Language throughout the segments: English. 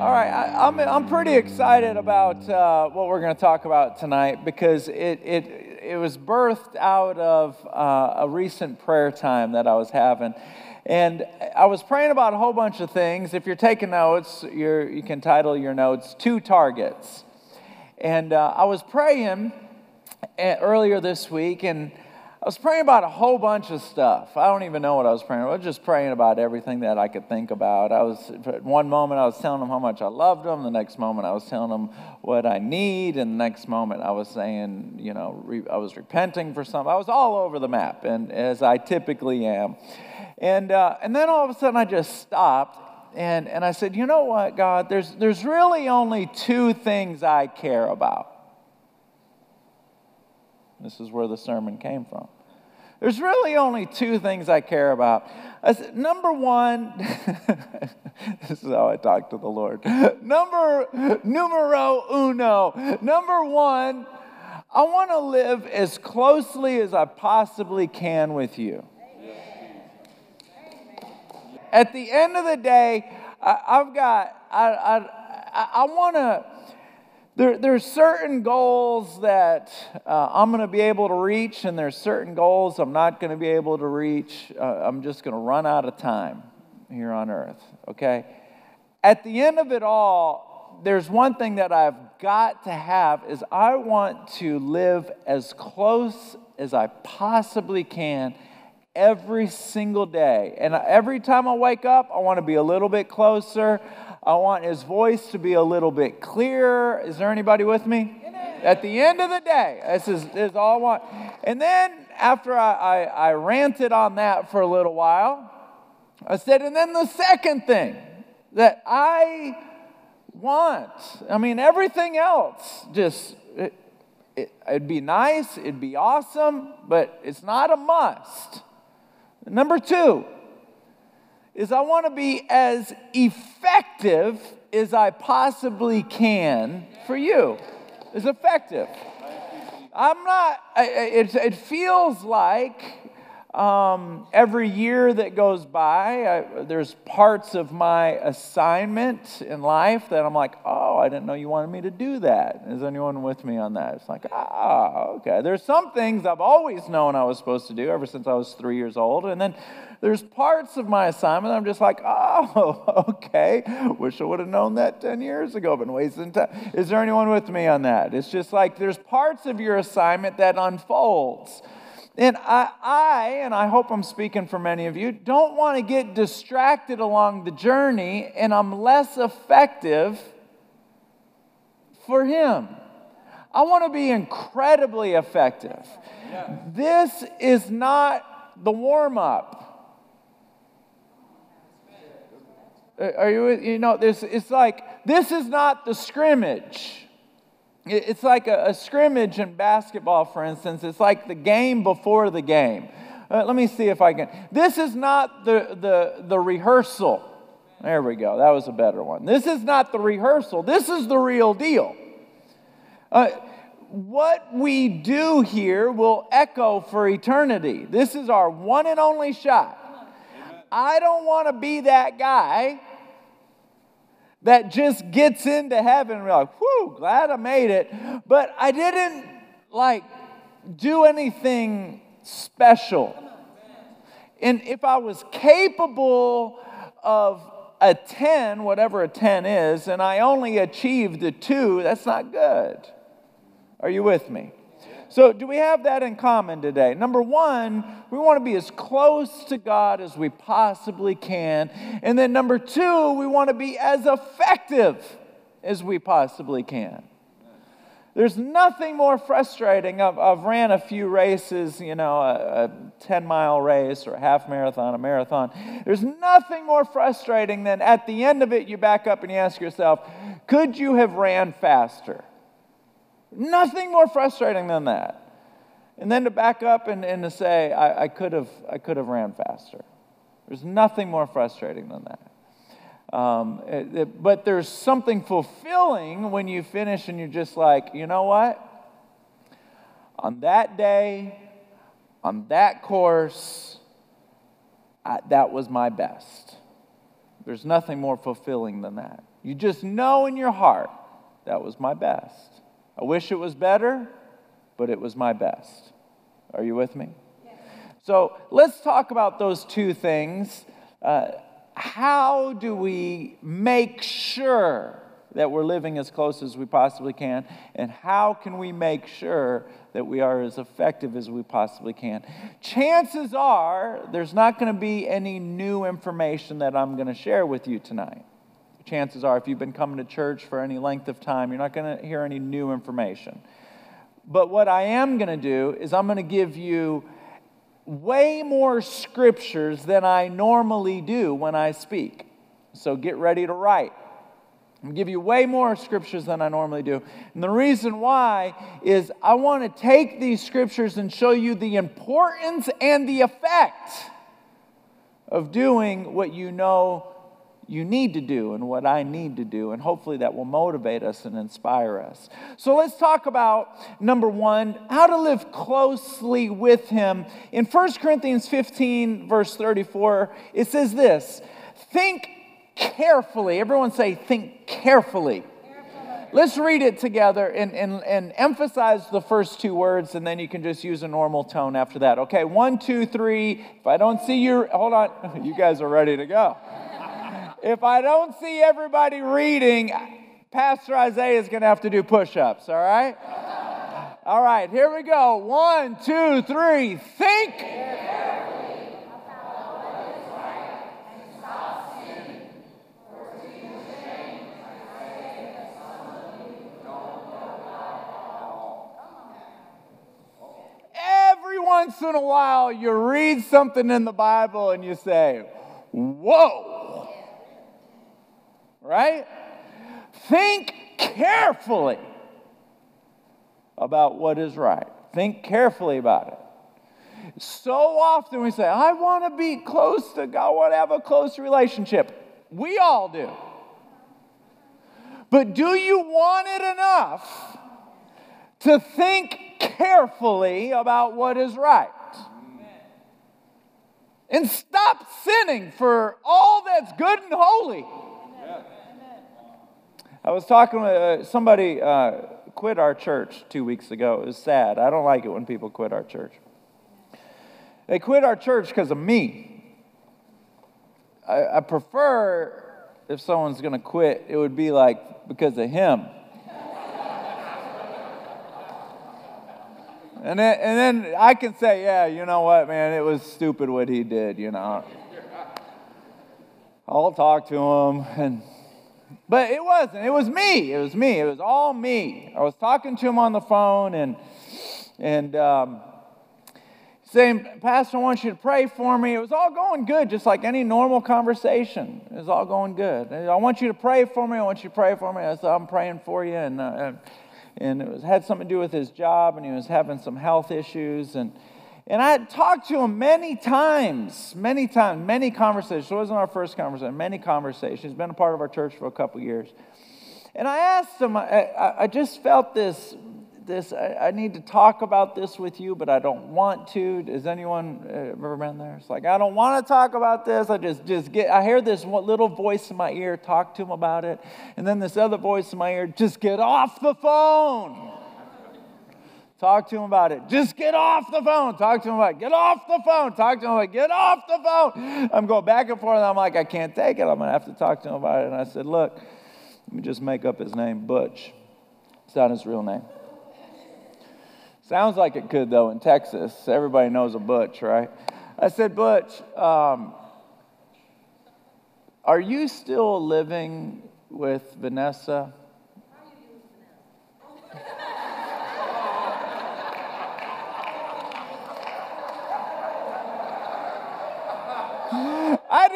All right, I, I'm, I'm pretty excited about uh, what we're going to talk about tonight because it, it, it was birthed out of uh, a recent prayer time that I was having. And I was praying about a whole bunch of things. If you're taking notes, you're, you can title your notes Two Targets. And uh, I was praying eh, earlier this week, and I was praying about a whole bunch of stuff. I don't even know what I was praying. I was just praying about everything that I could think about. I was one moment I was telling them how much I loved them. The next moment I was telling them what I need, and the next moment I was saying, you know, re- I was repenting for something. I was all over the map, and as I typically am. And uh, and then all of a sudden I just stopped, and and I said, you know what, God? There's there's really only two things I care about. This is where the sermon came from. There's really only two things I care about. I said, number one, this is how I talk to the Lord. Number, numero uno. Number one, I want to live as closely as I possibly can with you. At the end of the day, I, have got, I, I, I want to there, there's certain goals that uh, I'm going to be able to reach, and there's certain goals I'm not going to be able to reach. Uh, I'm just going to run out of time here on earth, okay? At the end of it all, there's one thing that I've got to have is I want to live as close as I possibly can every single day. And every time I wake up, I want to be a little bit closer. I want his voice to be a little bit clearer. Is there anybody with me? At the end of the day, this is, this is all I want. And then after I, I, I ranted on that for a little while, I said, and then the second thing that I want, I mean, everything else just, it, it'd be nice, it'd be awesome, but it's not a must. Number two, is I want to be as effective as I possibly can for you. As effective. I'm not, it, it feels like um, every year that goes by, I, there's parts of my assignment in life that I'm like, oh, I didn't know you wanted me to do that. Is anyone with me on that? It's like, ah, okay. There's some things I've always known I was supposed to do ever since I was three years old. And then there's parts of my assignment I'm just like, oh, okay. Wish I would have known that 10 years ago. Been wasting time. Is there anyone with me on that? It's just like there's parts of your assignment that unfolds. And I, I, and I hope I'm speaking for many of you, don't want to get distracted along the journey and I'm less effective for Him. I want to be incredibly effective. This is not the warm up. Are you, you know, this, it's like, this is not the scrimmage. It's like a, a scrimmage in basketball, for instance. It's like the game before the game. Uh, let me see if I can. This is not the, the, the rehearsal. There we go. That was a better one. This is not the rehearsal. This is the real deal. Uh, what we do here will echo for eternity. This is our one and only shot. I don't want to be that guy that just gets into heaven and we're like, whew, glad I made it. But I didn't like do anything special. And if I was capable of a 10, whatever a 10 is, and I only achieved a 2, that's not good. Are you with me? So, do we have that in common today? Number one, we want to be as close to God as we possibly can. And then number two, we want to be as effective as we possibly can. There's nothing more frustrating. I've, I've ran a few races, you know, a, a 10 mile race or a half marathon, a marathon. There's nothing more frustrating than at the end of it, you back up and you ask yourself, could you have ran faster? Nothing more frustrating than that. And then to back up and, and to say, I, I, could have, I could have ran faster. There's nothing more frustrating than that. Um, it, it, but there's something fulfilling when you finish and you're just like, you know what? On that day, on that course, I, that was my best. There's nothing more fulfilling than that. You just know in your heart that was my best. I wish it was better, but it was my best. Are you with me? So let's talk about those two things. Uh, how do we make sure that we're living as close as we possibly can? And how can we make sure that we are as effective as we possibly can? Chances are there's not going to be any new information that I'm going to share with you tonight. Chances are, if you've been coming to church for any length of time, you're not going to hear any new information. But what I am going to do is I'm going to give you way more scriptures than I normally do when I speak. So get ready to write. I'm give you way more scriptures than I normally do. And the reason why is I want to take these scriptures and show you the importance and the effect of doing what you know you need to do and what I need to do. And hopefully that will motivate us and inspire us. So let's talk about number one, how to live closely with Him. In 1 Corinthians 15, verse 34, it says this Think carefully. Everyone say, Think carefully. Let's read it together and, and, and emphasize the first two words, and then you can just use a normal tone after that. Okay, one, two, three. If I don't see you, hold on. You guys are ready to go. If I don't see everybody reading, Pastor Isaiah is going to have to do push ups, all right? All right, here we go. One, two, three. Think. Every once in a while, you read something in the Bible and you say, Whoa! Right? Think carefully about what is right. Think carefully about it. So often we say, I want to be close to God, I want to have a close relationship. We all do. But do you want it enough to think carefully about what is right? And stop sinning for all that's good and holy. I was talking with uh, somebody uh, quit our church two weeks ago. It was sad. I don't like it when people quit our church. They quit our church because of me. I, I prefer if someone's going to quit, it would be like because of him. and, then, and then I can say, yeah, you know what, man, it was stupid what he did, you know. I'll talk to him and but it wasn't. It was me. It was me. It was all me. I was talking to him on the phone and and um, saying, Pastor, I want you to pray for me. It was all going good, just like any normal conversation. It was all going good. I want you to pray for me. I want you to pray for me. I said, I'm praying for you. And, uh, and it was, had something to do with his job, and he was having some health issues. And and I had talked to him many times, many times, many conversations. It wasn't our first conversation, many conversations. He's been a part of our church for a couple years. And I asked him, I, I just felt this, this I, I, need to talk about this with you, but I don't want to. Does anyone uh, ever been there? It's like, I don't want to talk about this. I just, just get, I hear this little voice in my ear, talk to him about it. And then this other voice in my ear, just get off the phone. Talk to him about it. Just get off the phone. Talk to him about it. Get off the phone. Talk to him about it. Get off the phone. I'm going back and forth. And I'm like, I can't take it. I'm going to have to talk to him about it. And I said, Look, let me just make up his name, Butch. It's not his real name. Sounds like it could, though, in Texas. Everybody knows a Butch, right? I said, Butch, um, are you still living with Vanessa?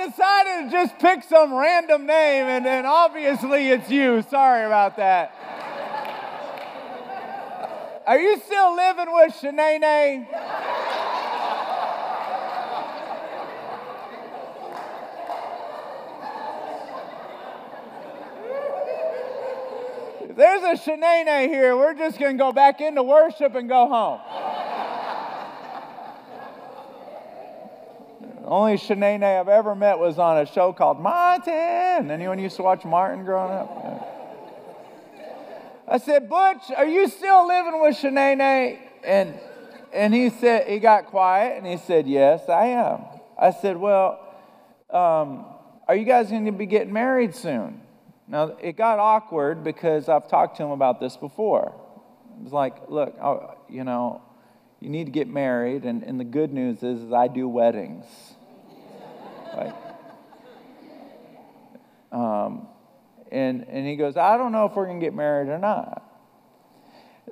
Decided to just pick some random name, and then obviously it's you. Sorry about that. Are you still living with Shanae? there's a Shanae here, we're just going to go back into worship and go home. Only Shanae I've ever met was on a show called Martin. Anyone used to watch Martin growing up? Yeah. I said, Butch, are you still living with Shanae? And, and he said, he got quiet and he said, Yes, I am. I said, Well, um, are you guys going to be getting married soon? Now, it got awkward because I've talked to him about this before. It was like, Look, I, you know, you need to get married, and, and the good news is, is I do weddings. Like, um, and, and he goes, I don't know if we're going to get married or not.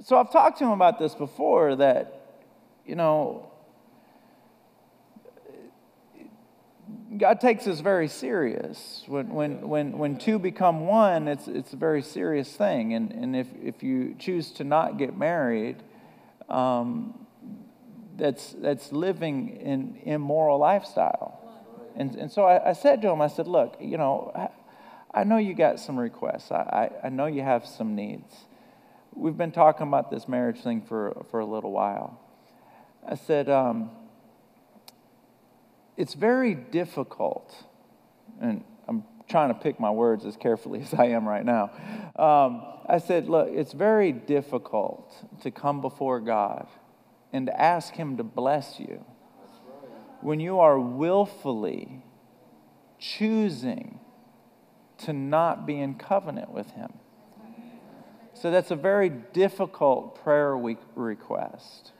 So I've talked to him about this before that, you know, God takes this very serious. When, when, when, when two become one, it's, it's a very serious thing. And, and if, if you choose to not get married, um, that's, that's living an immoral lifestyle. And, and so I, I said to him, I said, look, you know, I know you got some requests. I, I, I know you have some needs. We've been talking about this marriage thing for, for a little while. I said, um, it's very difficult, and I'm trying to pick my words as carefully as I am right now. Um, I said, look, it's very difficult to come before God and to ask Him to bless you when you are willfully choosing to not be in covenant with Him. So that's a very difficult prayer request.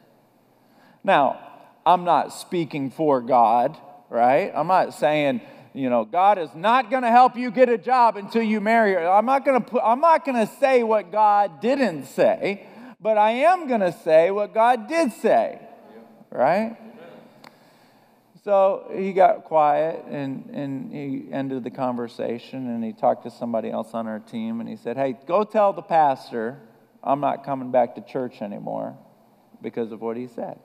Now, I'm not speaking for God, right? I'm not saying, you know, God is not going to help you get a job until you marry her. I'm not going to I'm not going to say what God didn't say, but I am going to say what God did say, right? So he got quiet and, and he ended the conversation and he talked to somebody else on our team and he said, Hey, go tell the pastor I'm not coming back to church anymore because of what he said.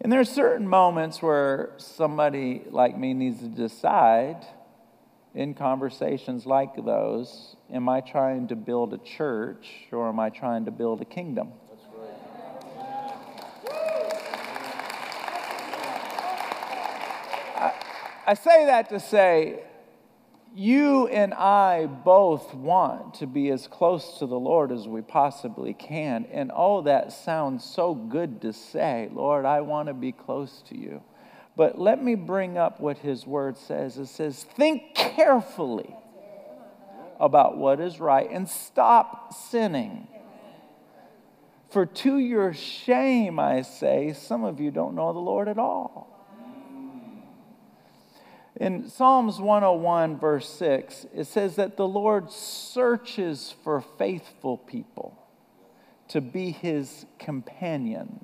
And there are certain moments where somebody like me needs to decide in conversations like those am I trying to build a church or am I trying to build a kingdom? I say that to say, you and I both want to be as close to the Lord as we possibly can. And oh, that sounds so good to say, Lord, I want to be close to you. But let me bring up what his word says it says, think carefully about what is right and stop sinning. For to your shame, I say, some of you don't know the Lord at all. In Psalms 101, verse 6, it says that the Lord searches for faithful people to be his companions.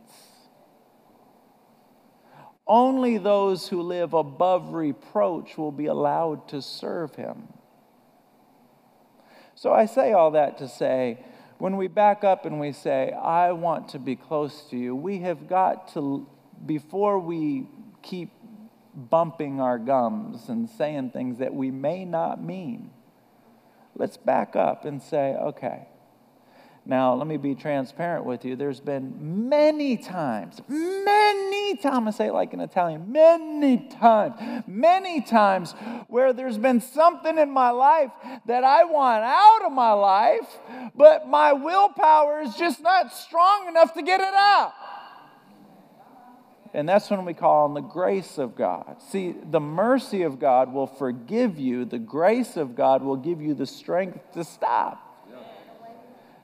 Only those who live above reproach will be allowed to serve him. So I say all that to say, when we back up and we say, I want to be close to you, we have got to, before we keep bumping our gums and saying things that we may not mean. Let's back up and say, okay. Now, let me be transparent with you. There's been many times, many times, I say it like an Italian, many times, many times where there's been something in my life that I want out of my life, but my willpower is just not strong enough to get it out. And that's when we call on the grace of God. See, the mercy of God will forgive you, the grace of God will give you the strength to stop.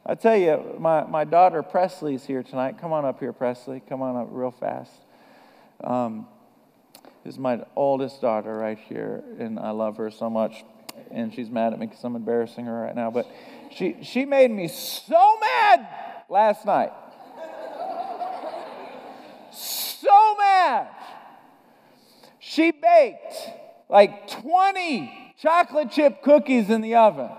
I tell you, my, my daughter Presley's here tonight. Come on up here, Presley. Come on up real fast. Um, this is my oldest daughter right here, and I love her so much. And she's mad at me because I'm embarrassing her right now. But she, she made me so mad last night She baked like 20 chocolate chip cookies in the oven.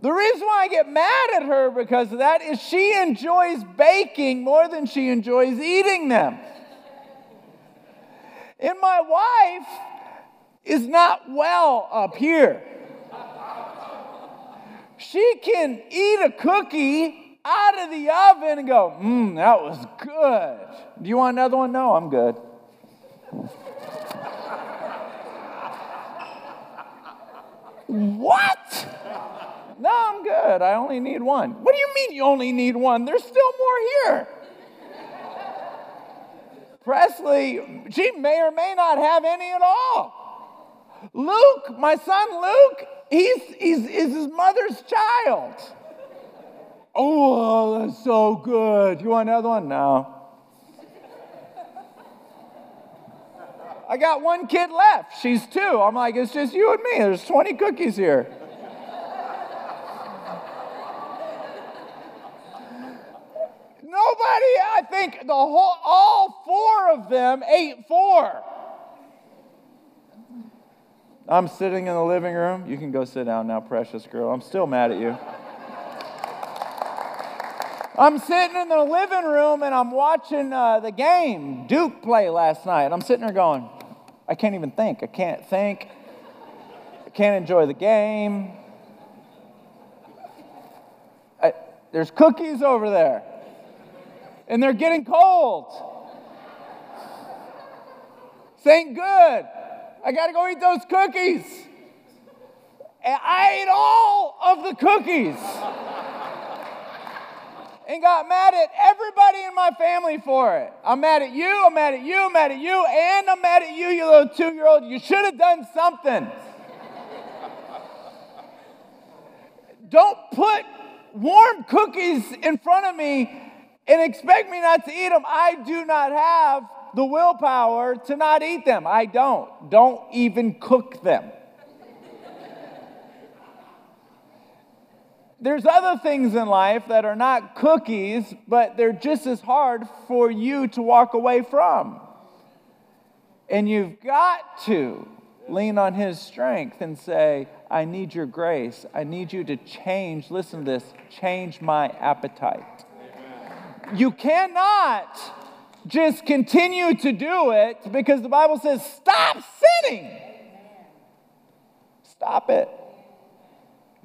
The reason why I get mad at her because of that is she enjoys baking more than she enjoys eating them. And my wife is not well up here. She can eat a cookie out of the oven and go, mmm, that was good. Do you want another one? No, I'm good. what? No, I'm good. I only need one. What do you mean you only need one? There's still more here. Presley, she may or may not have any at all. Luke, my son Luke, he's, he's, is his mother's child. Oh, that's so good. You want another one? No. I got one kid left. She's two. I'm like, it's just you and me. There's 20 cookies here. Nobody, I think the whole, all four of them ate four. I'm sitting in the living room. You can go sit down now, precious girl. I'm still mad at you. I'm sitting in the living room and I'm watching uh, the game, Duke play last night. I'm sitting there going, I can't even think. I can't think. I can't enjoy the game. I, there's cookies over there, and they're getting cold. This ain't good. I got to go eat those cookies. And I ate all of the cookies and got mad at everybody in my family for it. I'm mad at you, I'm mad at you, I'm mad at you, and I'm mad at you, you little two year old. You should have done something. Don't put warm cookies in front of me and expect me not to eat them. I do not have the willpower to not eat them. I don't. Don't even cook them. There's other things in life that are not cookies, but they're just as hard for you to walk away from. And you've got to lean on His strength and say, I need your grace. I need you to change, listen to this, change my appetite. You cannot just continue to do it because the Bible says, stop sinning. Stop it.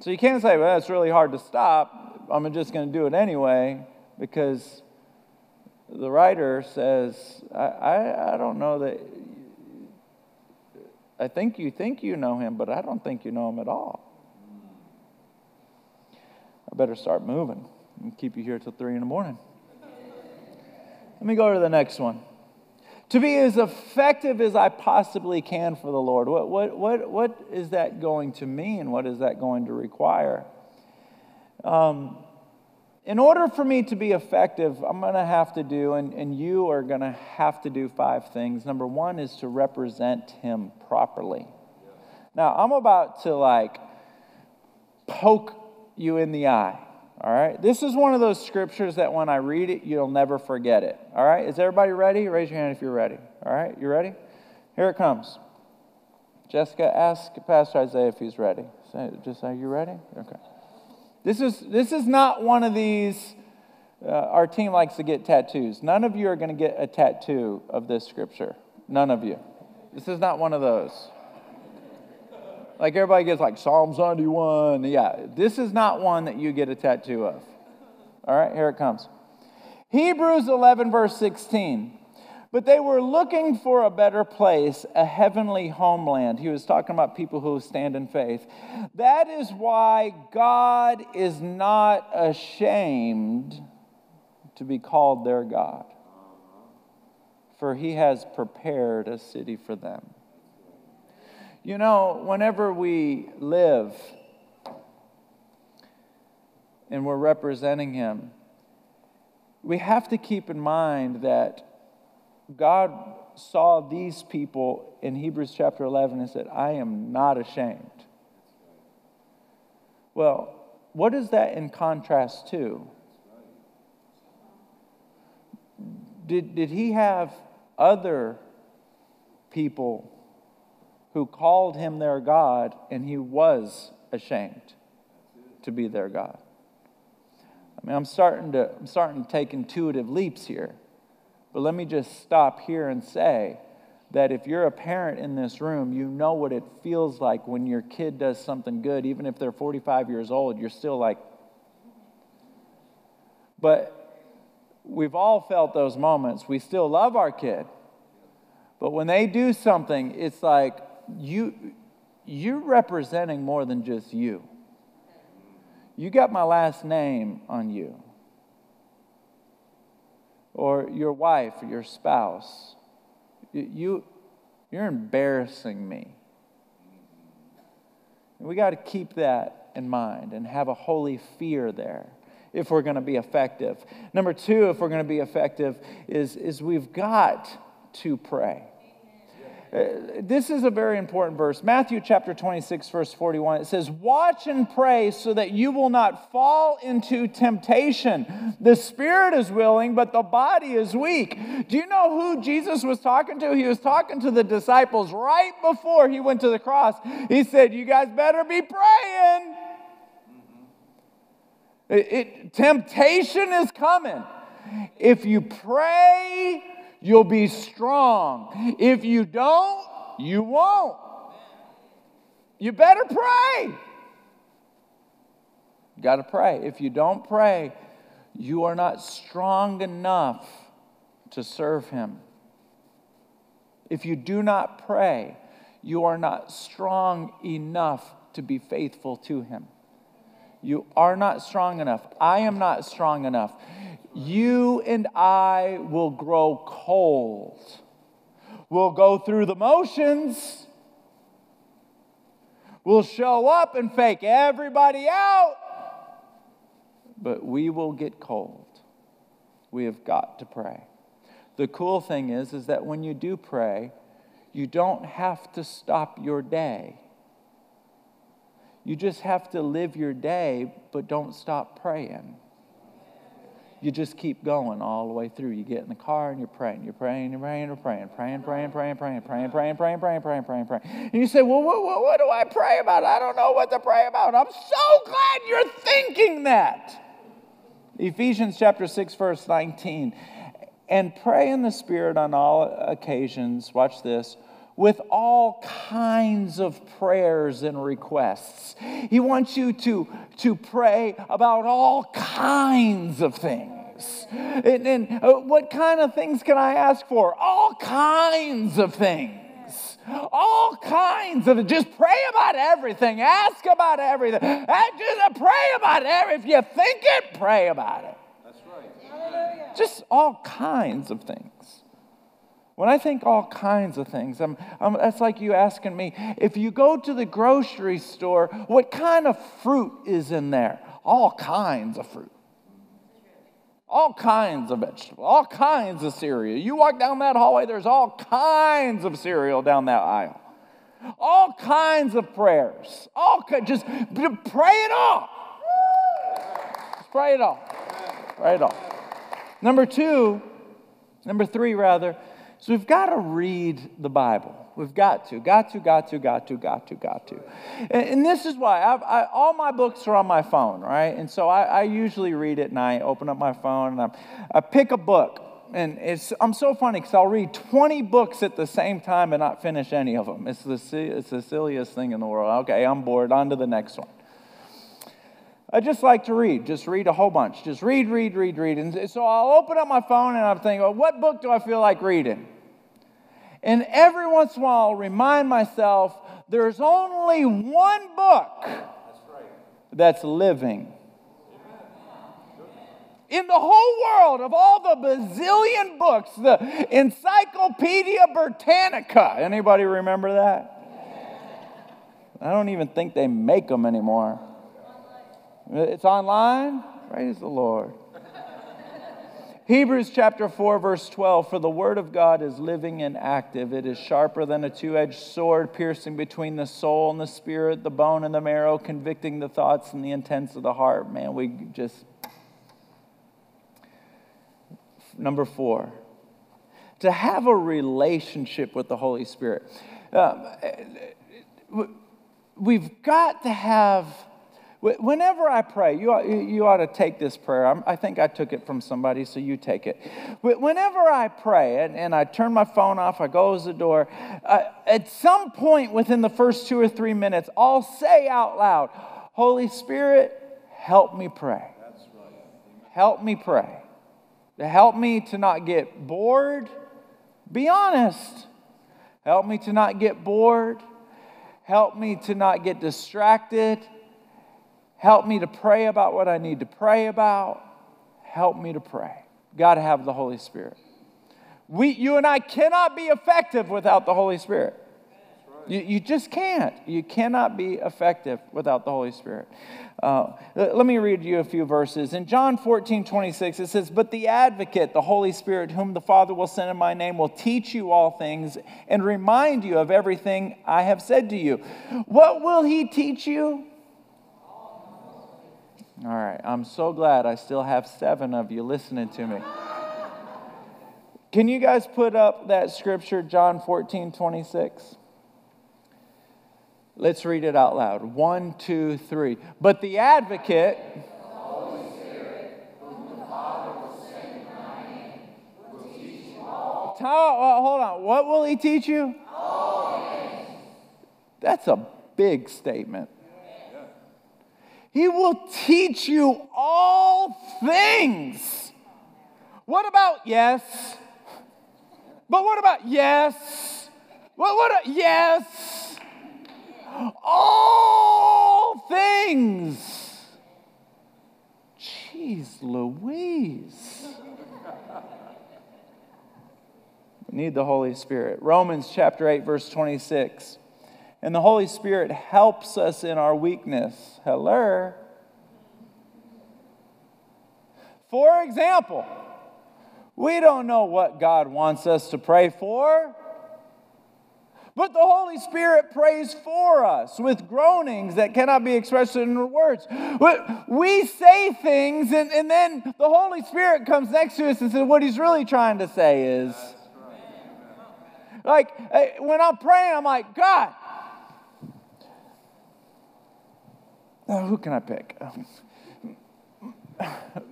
So you can't say, well, it's really hard to stop. I'm just going to do it anyway because the writer says, I, I, I don't know that. I think you think you know him, but I don't think you know him at all. I better start moving and keep you here till three in the morning. Let me go to the next one to be as effective as I possibly can for the Lord. What, what, what, what is that going to mean? What is that going to require? Um, in order for me to be effective, I'm going to have to do, and, and you are going to have to do five things. Number one is to represent Him properly. Now, I'm about to like poke you in the eye. All right? This is one of those scriptures that when I read it, you'll never forget it. All right? Is everybody ready? Raise your hand if you're ready. All right? You ready? Here it comes. Jessica, ask Pastor Isaiah if he's ready. Say, just say, you ready? Okay. This is, this is not one of these, uh, our team likes to get tattoos. None of you are going to get a tattoo of this scripture. None of you. This is not one of those. Like everybody gets like Psalms 91. Yeah, this is not one that you get a tattoo of. All right, here it comes. Hebrews 11, verse 16. But they were looking for a better place, a heavenly homeland. He was talking about people who stand in faith. That is why God is not ashamed to be called their God, for he has prepared a city for them. You know, whenever we live and we're representing Him, we have to keep in mind that God saw these people in Hebrews chapter 11 and said, I am not ashamed. Well, what is that in contrast to? Did, did he have other people who called him their God, and he was ashamed to be their God. I mean, I'm starting to, I'm starting to take intuitive leaps here. But let me just stop here and say that if you're a parent in this room, you know what it feels like when your kid does something good, even if they're 45 years old, you're still like, But we've all felt those moments. We still love our kid. But when they do something, it's like you you're representing more than just you. You got my last name on you. Or your wife or your spouse. You, you're embarrassing me. We got to keep that in mind and have a holy fear there if we're going to be effective. Number two, if we're going to be effective, is, is we've got to pray. Uh, this is a very important verse. Matthew chapter 26, verse 41. It says, Watch and pray so that you will not fall into temptation. The spirit is willing, but the body is weak. Do you know who Jesus was talking to? He was talking to the disciples right before he went to the cross. He said, You guys better be praying. It, it, temptation is coming. If you pray, you'll be strong. If you don't, you won't. You better pray. Got to pray. If you don't pray, you are not strong enough to serve Him. If you do not pray, you are not strong enough to be faithful to Him. You are not strong enough. I am not strong enough you and I will grow cold. We'll go through the motions. We'll show up and fake everybody out. But we will get cold. We have got to pray. The cool thing is is that when you do pray, you don't have to stop your day. You just have to live your day, but don't stop praying you just keep going all the way through. You get in the car and you're praying, you're praying, you're praying, you're praying, praying, praying, praying, praying, praying, praying, praying, praying, praying, praying, praying. And you say, well, what, what, what do I pray about? I don't know what to pray about. I'm so glad you're thinking that. Ephesians chapter 6, verse 19. And pray in the Spirit on all occasions. Watch this with all kinds of prayers and requests. He wants you to, to pray about all kinds of things. And, and uh, what kind of things can I ask for? All kinds of things. All kinds of. Just pray about everything. Ask about everything. Just pray about it. If you think it, pray about it. That's right. Just all kinds of things. When I think all kinds of things, I'm, I'm, that's like you asking me if you go to the grocery store, what kind of fruit is in there? All kinds of fruit. All kinds of vegetables, all kinds of cereal. You walk down that hallway, there's all kinds of cereal down that aisle. All kinds of prayers. All just pray it all. Just pray it all. Pray it all. Number two, number three, rather, so we've got to read the Bible. We've got to, got to, got to, got to, got to, got to. And, and this is why I, all my books are on my phone, right? And so I, I usually read at night, open up my phone, and I'm, I pick a book. And it's, I'm so funny because I'll read 20 books at the same time and not finish any of them. It's the, it's the silliest thing in the world. Okay, I'm bored. On to the next one. I just like to read, just read a whole bunch. Just read, read, read, read. And so I'll open up my phone and I'm thinking, well, what book do I feel like reading? And every once in a while, I'll remind myself there's only one book that's living. In the whole world of all the bazillion books, the Encyclopedia Britannica. Anybody remember that? I don't even think they make them anymore. It's online. Praise the Lord. Hebrews chapter 4, verse 12 For the word of God is living and active. It is sharper than a two edged sword, piercing between the soul and the spirit, the bone and the marrow, convicting the thoughts and the intents of the heart. Man, we just. Number four, to have a relationship with the Holy Spirit. Um, we've got to have Whenever I pray, you ought, you ought to take this prayer. I think I took it from somebody, so you take it. Whenever I pray and, and I turn my phone off, I to the door, uh, at some point within the first two or three minutes, I'll say out loud, Holy Spirit, help me pray. help me pray. Help me to not get bored. Be honest. Help me to not get bored. Help me to not get distracted. Help me to pray about what I need to pray about. Help me to pray. Got to have the Holy Spirit. We, you and I cannot be effective without the Holy Spirit. You, you just can't. You cannot be effective without the Holy Spirit. Uh, let me read you a few verses. In John 14, 26, it says, But the advocate, the Holy Spirit, whom the Father will send in my name, will teach you all things and remind you of everything I have said to you. What will he teach you? All right, I'm so glad I still have seven of you listening to me. Can you guys put up that scripture, John 14, 26? Let's read it out loud. One, two, three. But the advocate. Uh, hold on. What will he teach you? That's a big statement. He will teach you all things. What about yes? But what about yes? What, what, a, yes? all things. Jeez Louise. we need the Holy Spirit. Romans chapter 8, verse 26. And the Holy Spirit helps us in our weakness. Hello. For example, we don't know what God wants us to pray for. But the Holy Spirit prays for us with groanings that cannot be expressed in words. We say things, and, and then the Holy Spirit comes next to us and says, What he's really trying to say is, like, eh, when I'm praying, I'm like, God, oh, who can I pick?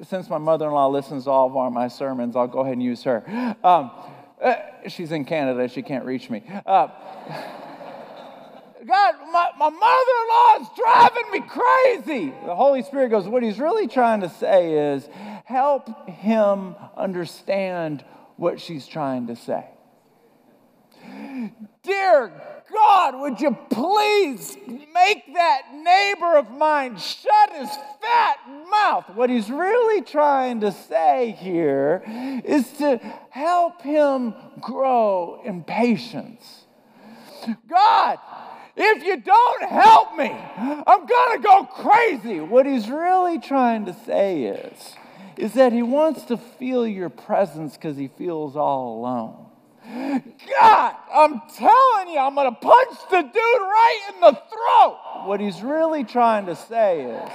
Since my mother in law listens to all of my sermons, I'll go ahead and use her. Um, uh, she's in Canada. She can't reach me. Uh, God, my, my mother in law is driving me crazy. The Holy Spirit goes, What he's really trying to say is help him understand what she's trying to say. Dear God, would you please make that neighbor of mine shut his fat mouth? What he's really trying to say here is to help him grow in patience. God, if you don't help me, I'm going to go crazy. What he's really trying to say is, is that he wants to feel your presence because he feels all alone. God, I'm telling you, I'm going to punch the dude right in the throat. What he's really trying to say is,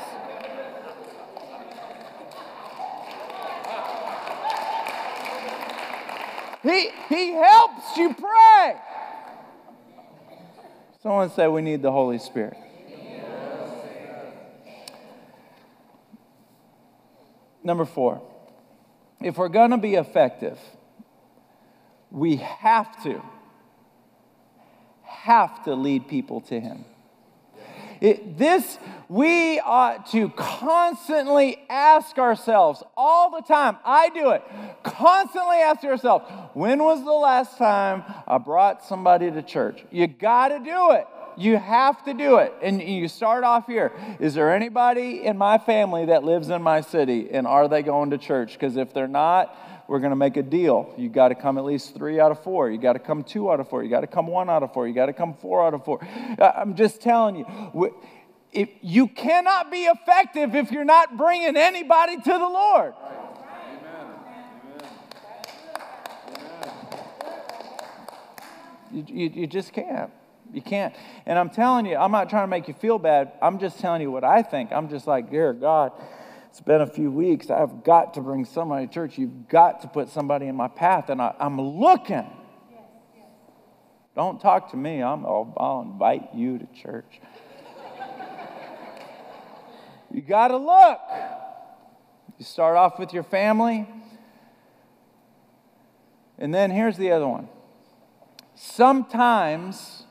he, he helps you pray. Someone say we need the Holy Spirit. Number four, if we're going to be effective, we have to, have to lead people to Him. It, this, we ought to constantly ask ourselves all the time. I do it. Constantly ask yourself, when was the last time I brought somebody to church? You got to do it. You have to do it. And you start off here. Is there anybody in my family that lives in my city? And are they going to church? Because if they're not, we're going to make a deal. You got to come at least three out of four. You got to come two out of four. You got to come one out of four. You got to come four out of four. I'm just telling you, if you cannot be effective if you're not bringing anybody to the Lord. You, you, you, just can't. You can't. And I'm telling you, I'm not trying to make you feel bad. I'm just telling you what I think. I'm just like, dear God, it's been a few weeks. I've got to bring somebody to church. You've got to put somebody in my path, and I, am looking. Don't talk to me. I'm, I'll, I'll invite you to church. you got to look. You start off with your family. And then here's the other one. Sometimes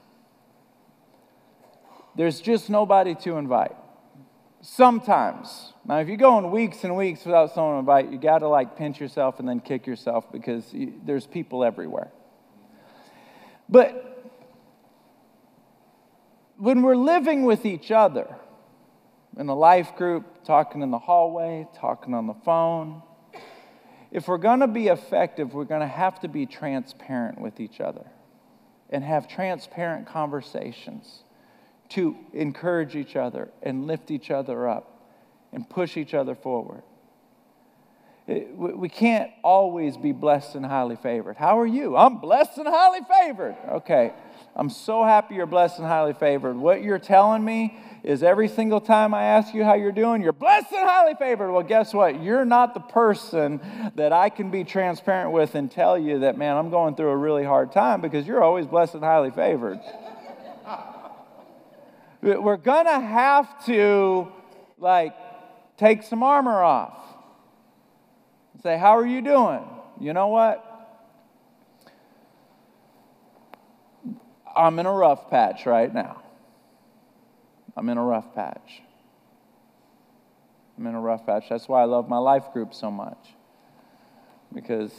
there's just nobody to invite. Sometimes. Now, if you're going weeks and weeks without someone to invite, you got to like pinch yourself and then kick yourself because you, there's people everywhere. But when we're living with each other in a life group, talking in the hallway, talking on the phone, if we're going to be effective, we're going to have to be transparent with each other and have transparent conversations to encourage each other and lift each other up and push each other forward. we can't always be blessed and highly favored. How are you? I'm blessed and highly favored. Okay. I'm so happy you're blessed and highly favored. What you're telling me is every single time I ask you how you're doing, you're blessed and highly favored. Well, guess what? You're not the person that I can be transparent with and tell you that, man, I'm going through a really hard time because you're always blessed and highly favored. We're going to have to, like, take some armor off. Say, how are you doing? You know what? I'm in a rough patch right now. I'm in a rough patch. I'm in a rough patch. That's why I love my life group so much. Because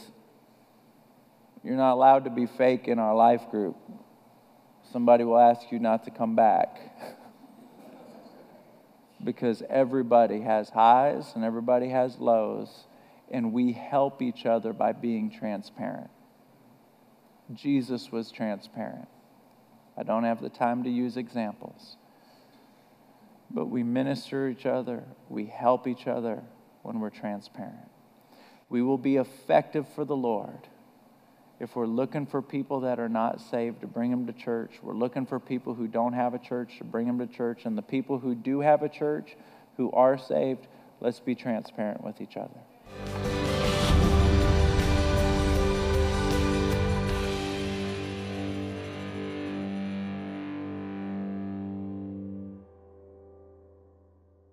you're not allowed to be fake in our life group. Somebody will ask you not to come back. because everybody has highs and everybody has lows, and we help each other by being transparent. Jesus was transparent. I don't have the time to use examples. But we minister each other, we help each other when we're transparent. We will be effective for the Lord if we're looking for people that are not saved to bring them to church. We're looking for people who don't have a church to bring them to church. And the people who do have a church, who are saved, let's be transparent with each other.